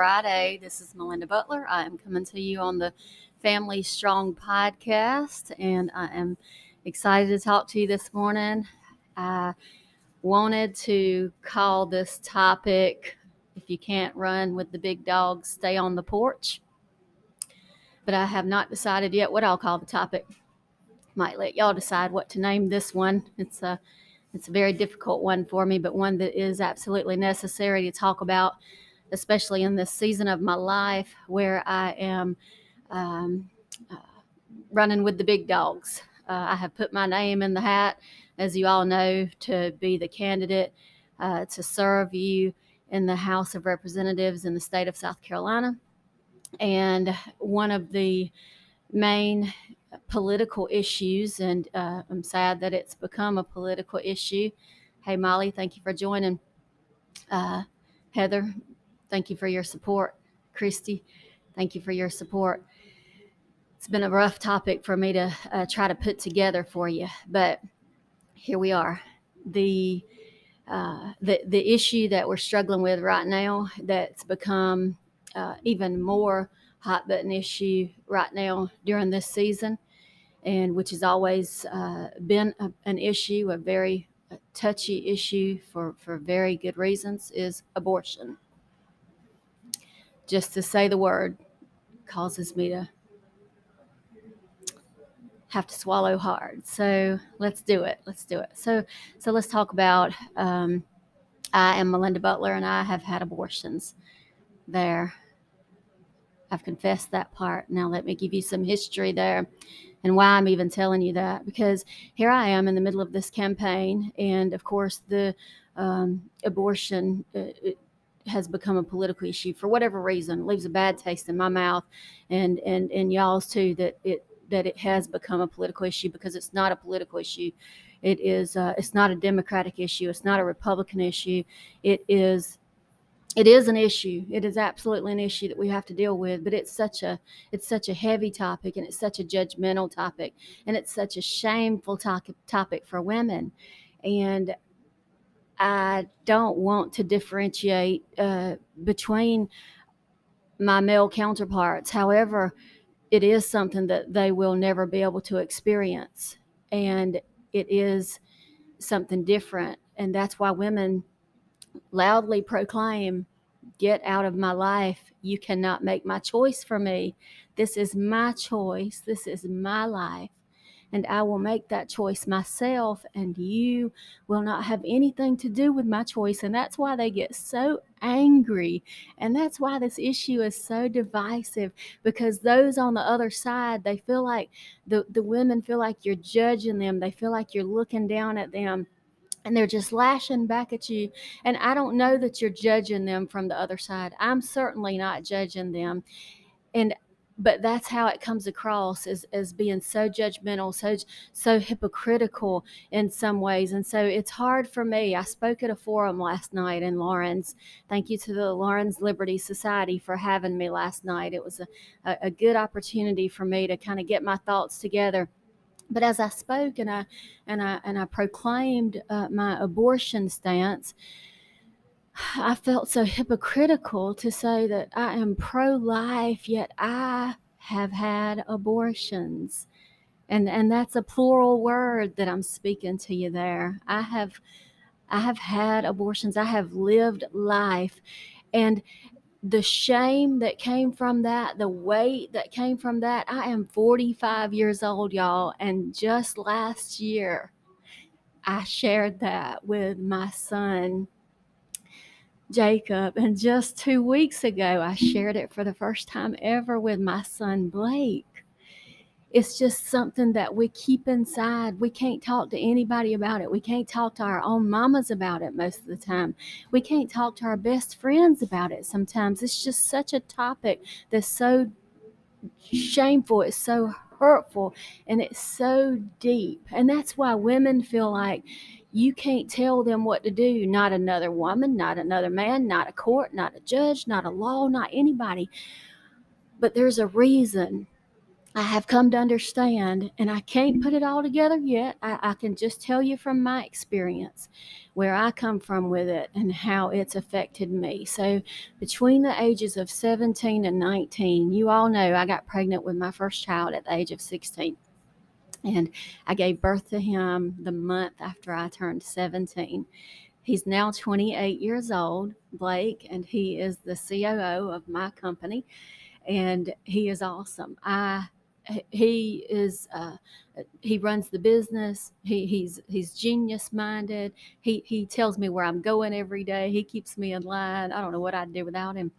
Friday. This is Melinda Butler. I am coming to you on the Family Strong podcast, and I am excited to talk to you this morning. I wanted to call this topic If You Can't Run with the Big Dogs, Stay on the Porch. But I have not decided yet what I'll call the topic. Might let y'all decide what to name this one. It's a it's a very difficult one for me, but one that is absolutely necessary to talk about especially in this season of my life where I am um, uh, running with the big dogs. Uh, I have put my name in the hat, as you all know, to be the candidate uh, to serve you in the House of Representatives in the state of South Carolina. And one of the main political issues, and uh, I'm sad that it's become a political issue. Hey, Molly, thank you for joining. Uh, Heather, Thank you for your support. Christy, thank you for your support. It's been a rough topic for me to uh, try to put together for you, but here we are. The uh, the the issue that we're struggling with right now that's become uh, even more hot button issue right now during this season, and which has always uh, been a, an issue, a very touchy issue for for very good reasons, is abortion just to say the word causes me to have to swallow hard. So let's do it. Let's do it. So so let's talk about. Um, I am Melinda Butler, and I have had abortions. There, I've confessed that part. Now let me give you some history there, and why I'm even telling you that because here I am in the middle of this campaign, and of course the um, abortion. Uh, has become a political issue for whatever reason leaves a bad taste in my mouth and and and y'all's too that it that it has become a political issue because it's not a political issue. It is uh, it's not a democratic issue. It's not a republican issue. It is it is an issue. It is absolutely an issue that we have to deal with but it's such a it's such a heavy topic and it's such a judgmental topic and it's such a shameful topic topic for women. And I don't want to differentiate uh, between my male counterparts. However, it is something that they will never be able to experience. And it is something different. And that's why women loudly proclaim, Get out of my life. You cannot make my choice for me. This is my choice. This is my life and I will make that choice myself, and you will not have anything to do with my choice. And that's why they get so angry. And that's why this issue is so divisive because those on the other side, they feel like the, the women feel like you're judging them, they feel like you're looking down at them and they're just lashing back at you. And I don't know that you're judging them from the other side. I'm certainly not judging them. And but that's how it comes across as, as being so judgmental so so hypocritical in some ways. And so it's hard for me. I spoke at a forum last night in laurens thank you to the laurens liberty society for having me last night. It was a, a, a good opportunity for me to kind of get my thoughts together. But as i spoke and i and i and i proclaimed uh, my abortion stance I felt so hypocritical to say that I am pro life, yet I have had abortions. And, and that's a plural word that I'm speaking to you there. I have I have had abortions. I have lived life. And the shame that came from that, the weight that came from that. I am 45 years old, y'all. And just last year, I shared that with my son Jacob. And just two weeks ago, I shared it for the first time ever with my son Blake. It's just something that we keep inside. We can't talk to anybody about it. We can't talk to our own mamas about it most of the time. We can't talk to our best friends about it sometimes. It's just such a topic that's so shameful. It's so hurtful and it's so deep. And that's why women feel like you can't tell them what to do. Not another woman, not another man, not a court, not a judge, not a law, not anybody. But there's a reason. I have come to understand, and I can't put it all together yet. I, I, can just tell you from my experience where I come from with it and how it's affected me. So, between the ages of 17 and 19, you all know I got pregnant with my first child at the age of 16. And I gave birth to him the month after I turned 17. He's now 28 years old, Blake, and he is the COO of my company. And he is awesome. I he is uh, he runs the business he, he's he's genius minded he he tells me where i'm going every day he keeps me in line i don't know what i'd do without him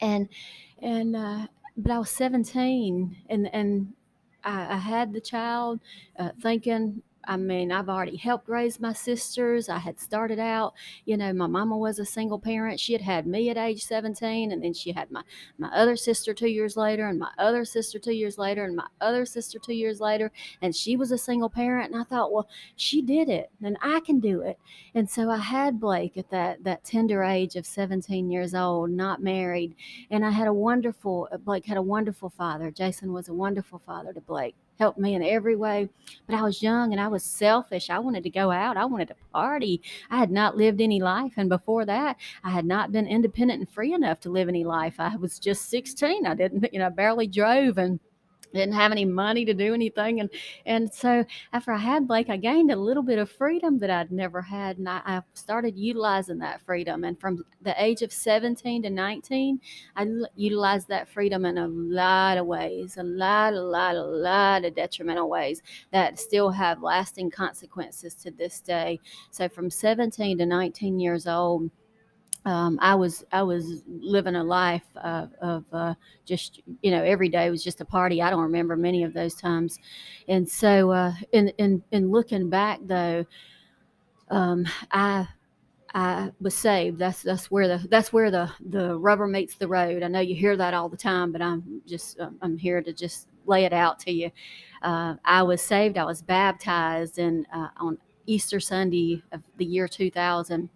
and and uh, but i was 17 and and i, I had the child uh, thinking I mean, I've already helped raise my sisters. I had started out, you know, my mama was a single parent. She had had me at age 17, and then she had my, my other sister two years later, and my other sister two years later, and my other sister two years later. And she was a single parent. And I thought, well, she did it, and I can do it. And so I had Blake at that, that tender age of 17 years old, not married. And I had a wonderful, Blake had a wonderful father. Jason was a wonderful father to Blake helped me in every way. But I was young and I was selfish. I wanted to go out. I wanted to party. I had not lived any life. And before that, I had not been independent and free enough to live any life. I was just 16. I didn't, you know, barely drove and didn't have any money to do anything and and so after i had blake i gained a little bit of freedom that i'd never had and I, I, started utilizing that freedom and from the age of 17 to 19 i utilized that freedom in a lot of ways a lot a lot a lot of detrimental ways that still have lasting consequences to this day. So from 17 to 19 years old um, I was I was living a life uh, of uh, just you know every day was just a party. I don't remember many of those times, and so uh, in in in looking back though, um, I I was saved. That's that's where the that's where the the rubber meets the road. I know you hear that all the time, but I'm just I'm here to just lay it out to you. Uh, I was saved. I was baptized in uh, on Easter Sunday of the year 2000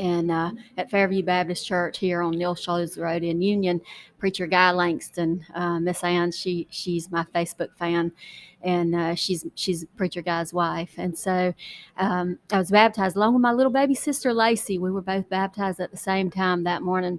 and uh, at Fairview Baptist Church here on Neal Shoals Road in Union. Preacher Guy Langston, uh, Miss Ann, she she's my Facebook fan, and uh, she's she's Preacher Guy's wife. And so um, I was baptized along with my little baby sister Lacey. We were both baptized at the same time that morning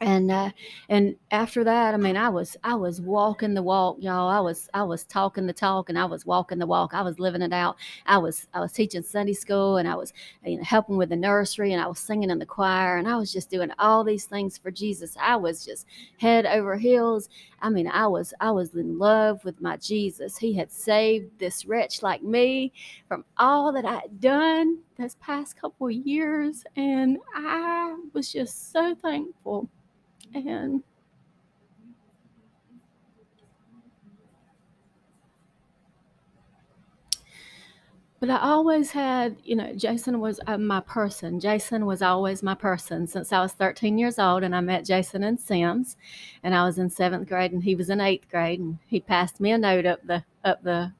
and uh, and after that, I mean, I was I was walking the walk, y'all. I was I was talking the talk, and I was walking the walk. I was living it out. I was I was teaching Sunday school, and I was you know helping with the nursery, and I was singing in the choir, and I was just doing all these things for Jesus. I was just head over heels. I mean, I was I was in love with my Jesus. He had saved this wretch like me from all that I had done this past couple of years, and I was just so thankful and but I always had, you know, Jason was uh, my person. Jason was always my person since I was 13 years old, and I met Jason in Sims, and I was in seventh grade, and he was in eighth grade, and he passed me a note up the up the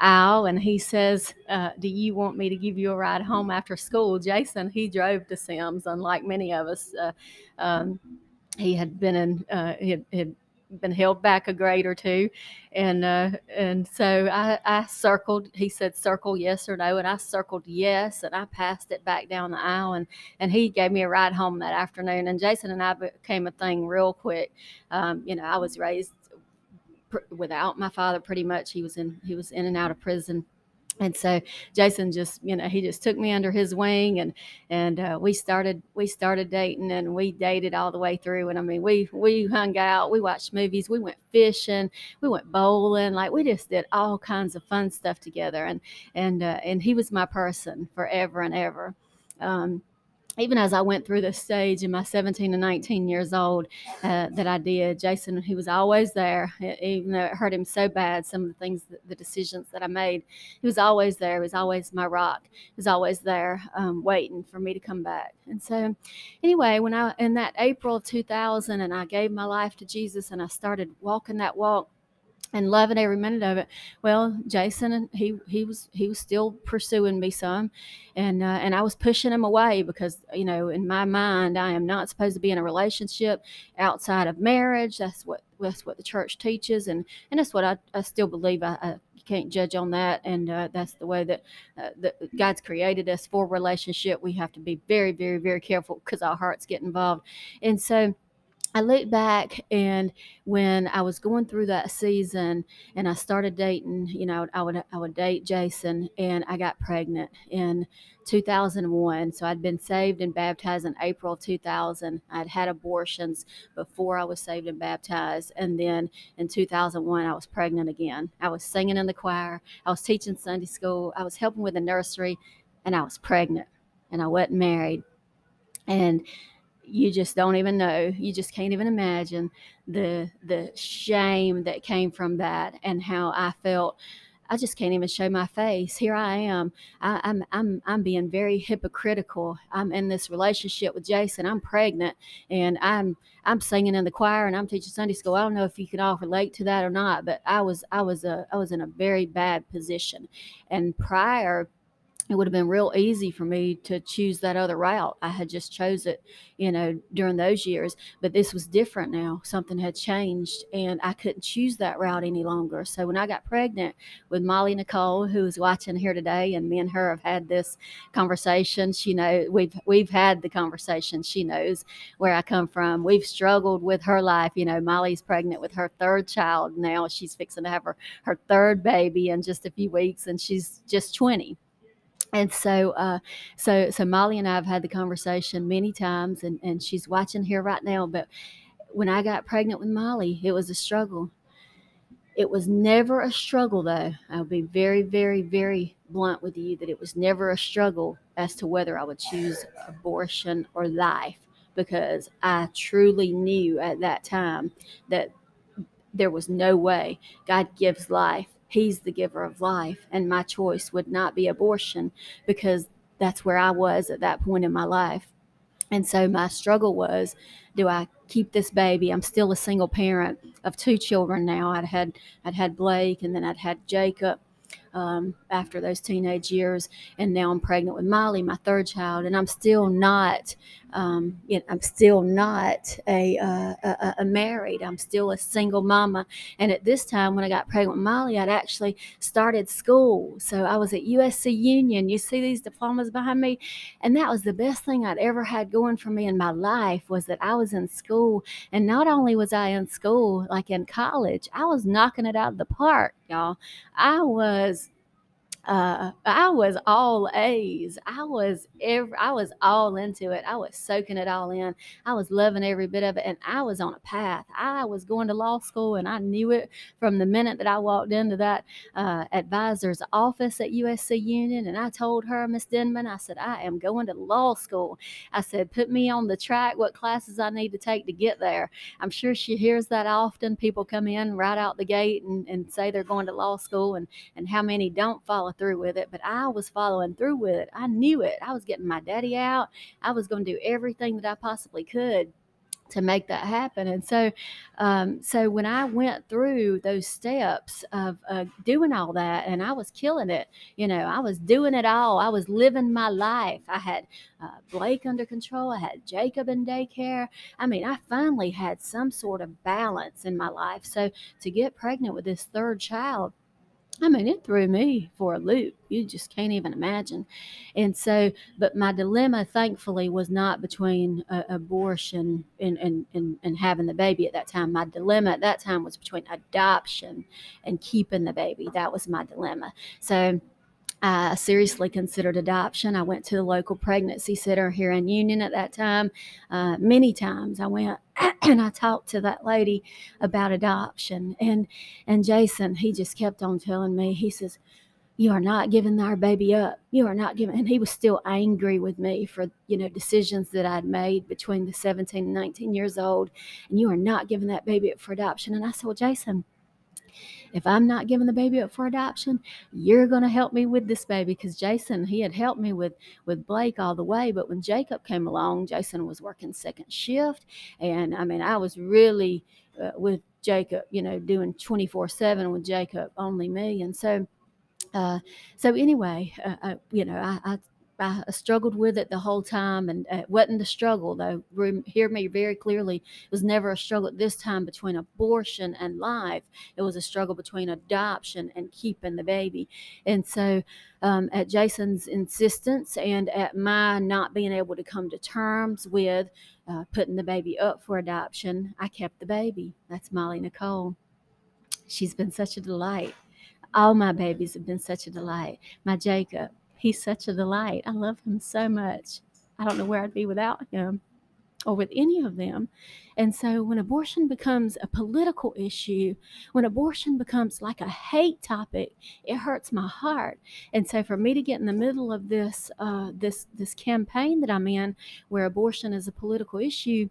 aisle, and he says, uh, "Do you want me to give you a ride home after school?" Jason, he drove to Sims, unlike many of us. Uh, um, he had been in uh, he had, had, been held back a grade or two. And uh, and so I, I circled he said circle yes or no. And I circled yes and I passed it back down the aisle and and he gave me a ride home that afternoon. And Jason and I became a thing real quick. Um, you know I was raised pr- without my father pretty much. He was in he was in and out of prison and so Jason just you know he just took me under his wing and and uh, we started we started dating and we dated all the way through. And I mean we we hung out we watched movies we went fishing we went bowling like we just did all kinds of fun stuff together. And and uh, and he was my person forever and ever. Um, even as I went through this stage in my 17 and 19 years old uh, that I did, Jason, he was always there, even though it hurt him so bad, some of the things, the decisions that I made, he was always there. He was always my rock. He was always there um, waiting for me to come back. And so, anyway, when I, in that April of 2000, and I gave my life to Jesus and I started walking that walk, and loving every minute of it. Well, Jason, he he was he was still pursuing me some, and uh, and I was pushing him away because you know in my mind I am not supposed to be in a relationship outside of marriage. That's what that's what the church teaches, and and that's what I, I still believe. I, I can't judge on that, and uh, that's the way that, uh, that God's created us for relationship. We have to be very very very careful because our hearts get involved, and so I look back and when I was going through that season and I started dating, you know, I would I would date Jason and I got pregnant in 2001. So I'd been saved and baptized in April 2000. I'd had abortions before I was saved and baptized and then in 2001 I was pregnant again. I was singing in the choir, I was teaching Sunday school, I was helping with the nursery and I was pregnant and I wasn't married. And you just don't even know. You just can't even imagine the the shame that came from that and how i felt. I just can't even show my face. Here i am. I, am I'm, I'm i'm being very hypocritical. I'm in this relationship with jason. I'm pregnant and i'm i'm singing in the choir and i'm teaching sunday school. I don't know if you can all relate to that or not but i was i was a i was in a very bad position. And prior it would have been real easy for me to choose that other route. I had just chose it, you know, during those years, but this was different now. Something had changed and I couldn't choose that route any longer. So when I got pregnant with Molly Nicole, who is watching here today, and me and her have had this conversation, she know we've we've had the conversation. She knows where I come from. We've struggled with her life. You know, Molly's pregnant with her third child now. She's fixing to have her, her third baby in just a few weeks and she's just 20 and so uh, so so molly and i have had the conversation many times and and she's watching here right now but when i got pregnant with molly it was a struggle. It was never a struggle though. I'll be very very very blunt with you that it was never a struggle as to whether i would choose abortion or life because i truly knew at that time that there was no way god gives life He's the giver of life, and my choice would not be abortion because that's where I was at that point in my life. And so my struggle was do I keep this baby? I'm still a single parent of two children now. I'd had I'd had Blake and then I'd had Jacob um, after those teenage years, and now I'm pregnant with Molly, my third child, and I'm still not, um, you know, I'm still not a, uh, a, a, married. I'm still a single mama. And at this time, when I got pregnant with Molly, I'd actually started school. So I was at USC Union. You see these diplomas behind me, and that was the best thing I'd ever had going for me in my life was that I was in school, and not only was I in school, like in college, I was knocking it out of the park, y'all. I was uh, I was all A's. I was every, I was all into it. I was soaking it all in. I was loving every bit of it, and I was on a path. I was going to law school, and I knew it from the minute that I walked into that uh, advisor's office at USC Union. And I told her, Miss Denman, I said, I am going to law school. I said, put me on the track. What classes I need to take to get there. I'm sure she hears that often. People come in right out the gate and, and say they're going to law school, and and how many don't follow through with it, but I was following through with it. I knew it. I was getting my daddy out. I was going to do everything that I possibly could to make that happen. And so, um, so when I went through those steps of uh, doing all that, and I was killing it, you know, I was doing it all. I was living my life. I had uh, Blake under control. I had Jacob in daycare. I mean, I finally had some sort of balance in my life. So to get pregnant with this third child I mean, it threw me for a loop. You just can't even imagine. And so, but my dilemma, thankfully, was not between uh, abortion and, and, and, and having the baby at that time. My dilemma at that time was between adoption and keeping the baby. That was my dilemma. So, I seriously considered adoption. I went to the local pregnancy center here in Union at that time. Uh, many times I went and I talked to that lady about adoption. And and Jason, he just kept on telling me. He says, "You are not giving our baby up. You are not giving." And he was still angry with me for you know decisions that I'd made between the 17 and 19 years old. And you are not giving that baby up for adoption. And I said, "Well, Jason." If I'm not giving the baby up for adoption, you're going to help me with this baby because Jason, he had helped me with with Blake all the way, but when Jacob came along, Jason was working second shift, and I mean, I was really uh, with Jacob, you know, doing 24 7 with Jacob, only me. And so, uh, so anyway, uh, I, you know, I, I I struggled with it the whole time, and it wasn't the struggle though. hear me very clearly. It was never a struggle this time between abortion and life. It was a struggle between adoption and keeping the baby. And so, um, at Jason's insistence and at my not being able to come to terms with uh, putting the baby up for adoption, I kept the baby. That's Molly Nicole. She's been such a delight. All my babies have been such a delight. My Jacob, He's such a delight. I love him so much. I don't know where I'd be without him or with any of them. And so when abortion becomes a political issue, when abortion becomes like a hate topic, it hurts my heart. And so for me to get in the middle of this uh, this this campaign that I'm in, where abortion is a political issue,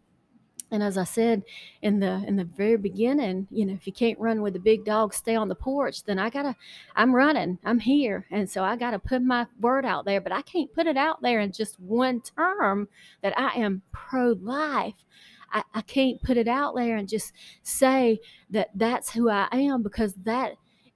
and as I said in the in the very beginning, you know, if you can't run with the big dog, stay on the porch. Then I gotta, I'm running, I'm here, and so I gotta put my word out there. But I can't put it out there in just one term that I am pro life. I, I can't put it out there and just say that that's who I am because that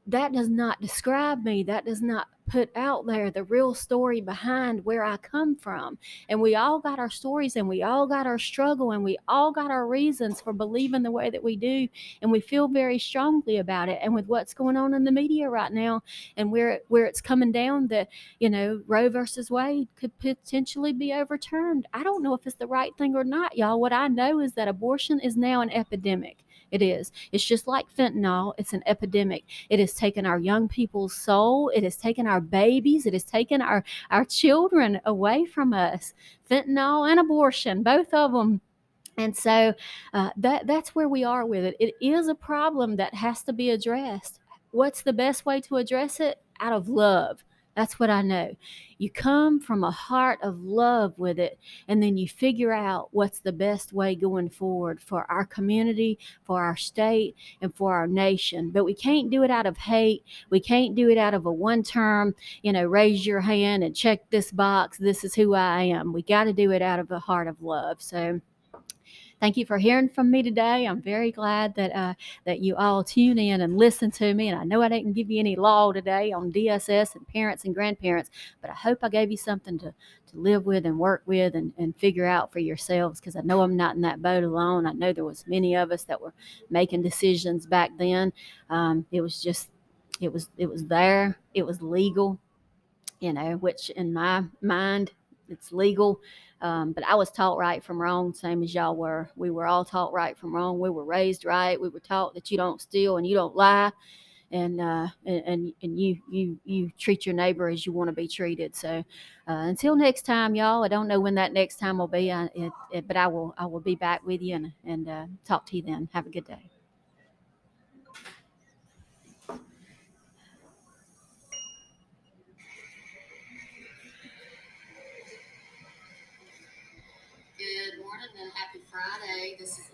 that does not describe me. That does not put out there the real story behind where I come from. And we all got our stories and we all got our struggle and we all got our reasons for believing the way that we do. And we feel very strongly about it. And with what's going on in the media right now and where, where it's coming down that, you know, Roe versus Wade could potentially be overturned. I don't know if it's the right thing or not, y'all. What I know is that abortion is now an epidemic. It is. It's just like fentanyl. It's an epidemic. It has taken our young people's soul. It has taken our babies. It has taken our, our children away from us. Fentanyl and abortion, both of them. And so uh, that that's where we are with it. It is a problem that has to be addressed. What's the best way to address it? Out of love. That's what I know. You come from a heart of love with it, and then you figure out what's the best way going forward for our community, for our state, and for our nation. But we can't do it out of hate. We can't do it out of a one term, you know, raise your hand and check this box. This is who I am. We got to do it out of a heart of love. So, Thank you for hearing from me today. I'm very glad that uh, that you all tune in and listen to me. And I know I didn't give you any law today on DSS and parents and grandparents, but I hope I gave you something to, to live with and work with and, and figure out for yourselves because I know I'm not in that boat alone. I know there was many of us that were making decisions back then. Um, it was just it was it was there. It was legal, you know, which in my mind it's legal. Um, but I was taught right from wrong, same as y'all were. We were all taught right from wrong. We were raised right. We were taught that you don't steal and you don't lie, and uh, and and you you you treat your neighbor as you want to be treated. So uh, until next time, y'all. I don't know when that next time will be, I, it, it, but I will I will be back with you and and uh, talk to you then. Have a good day. Good morning and happy Friday. This is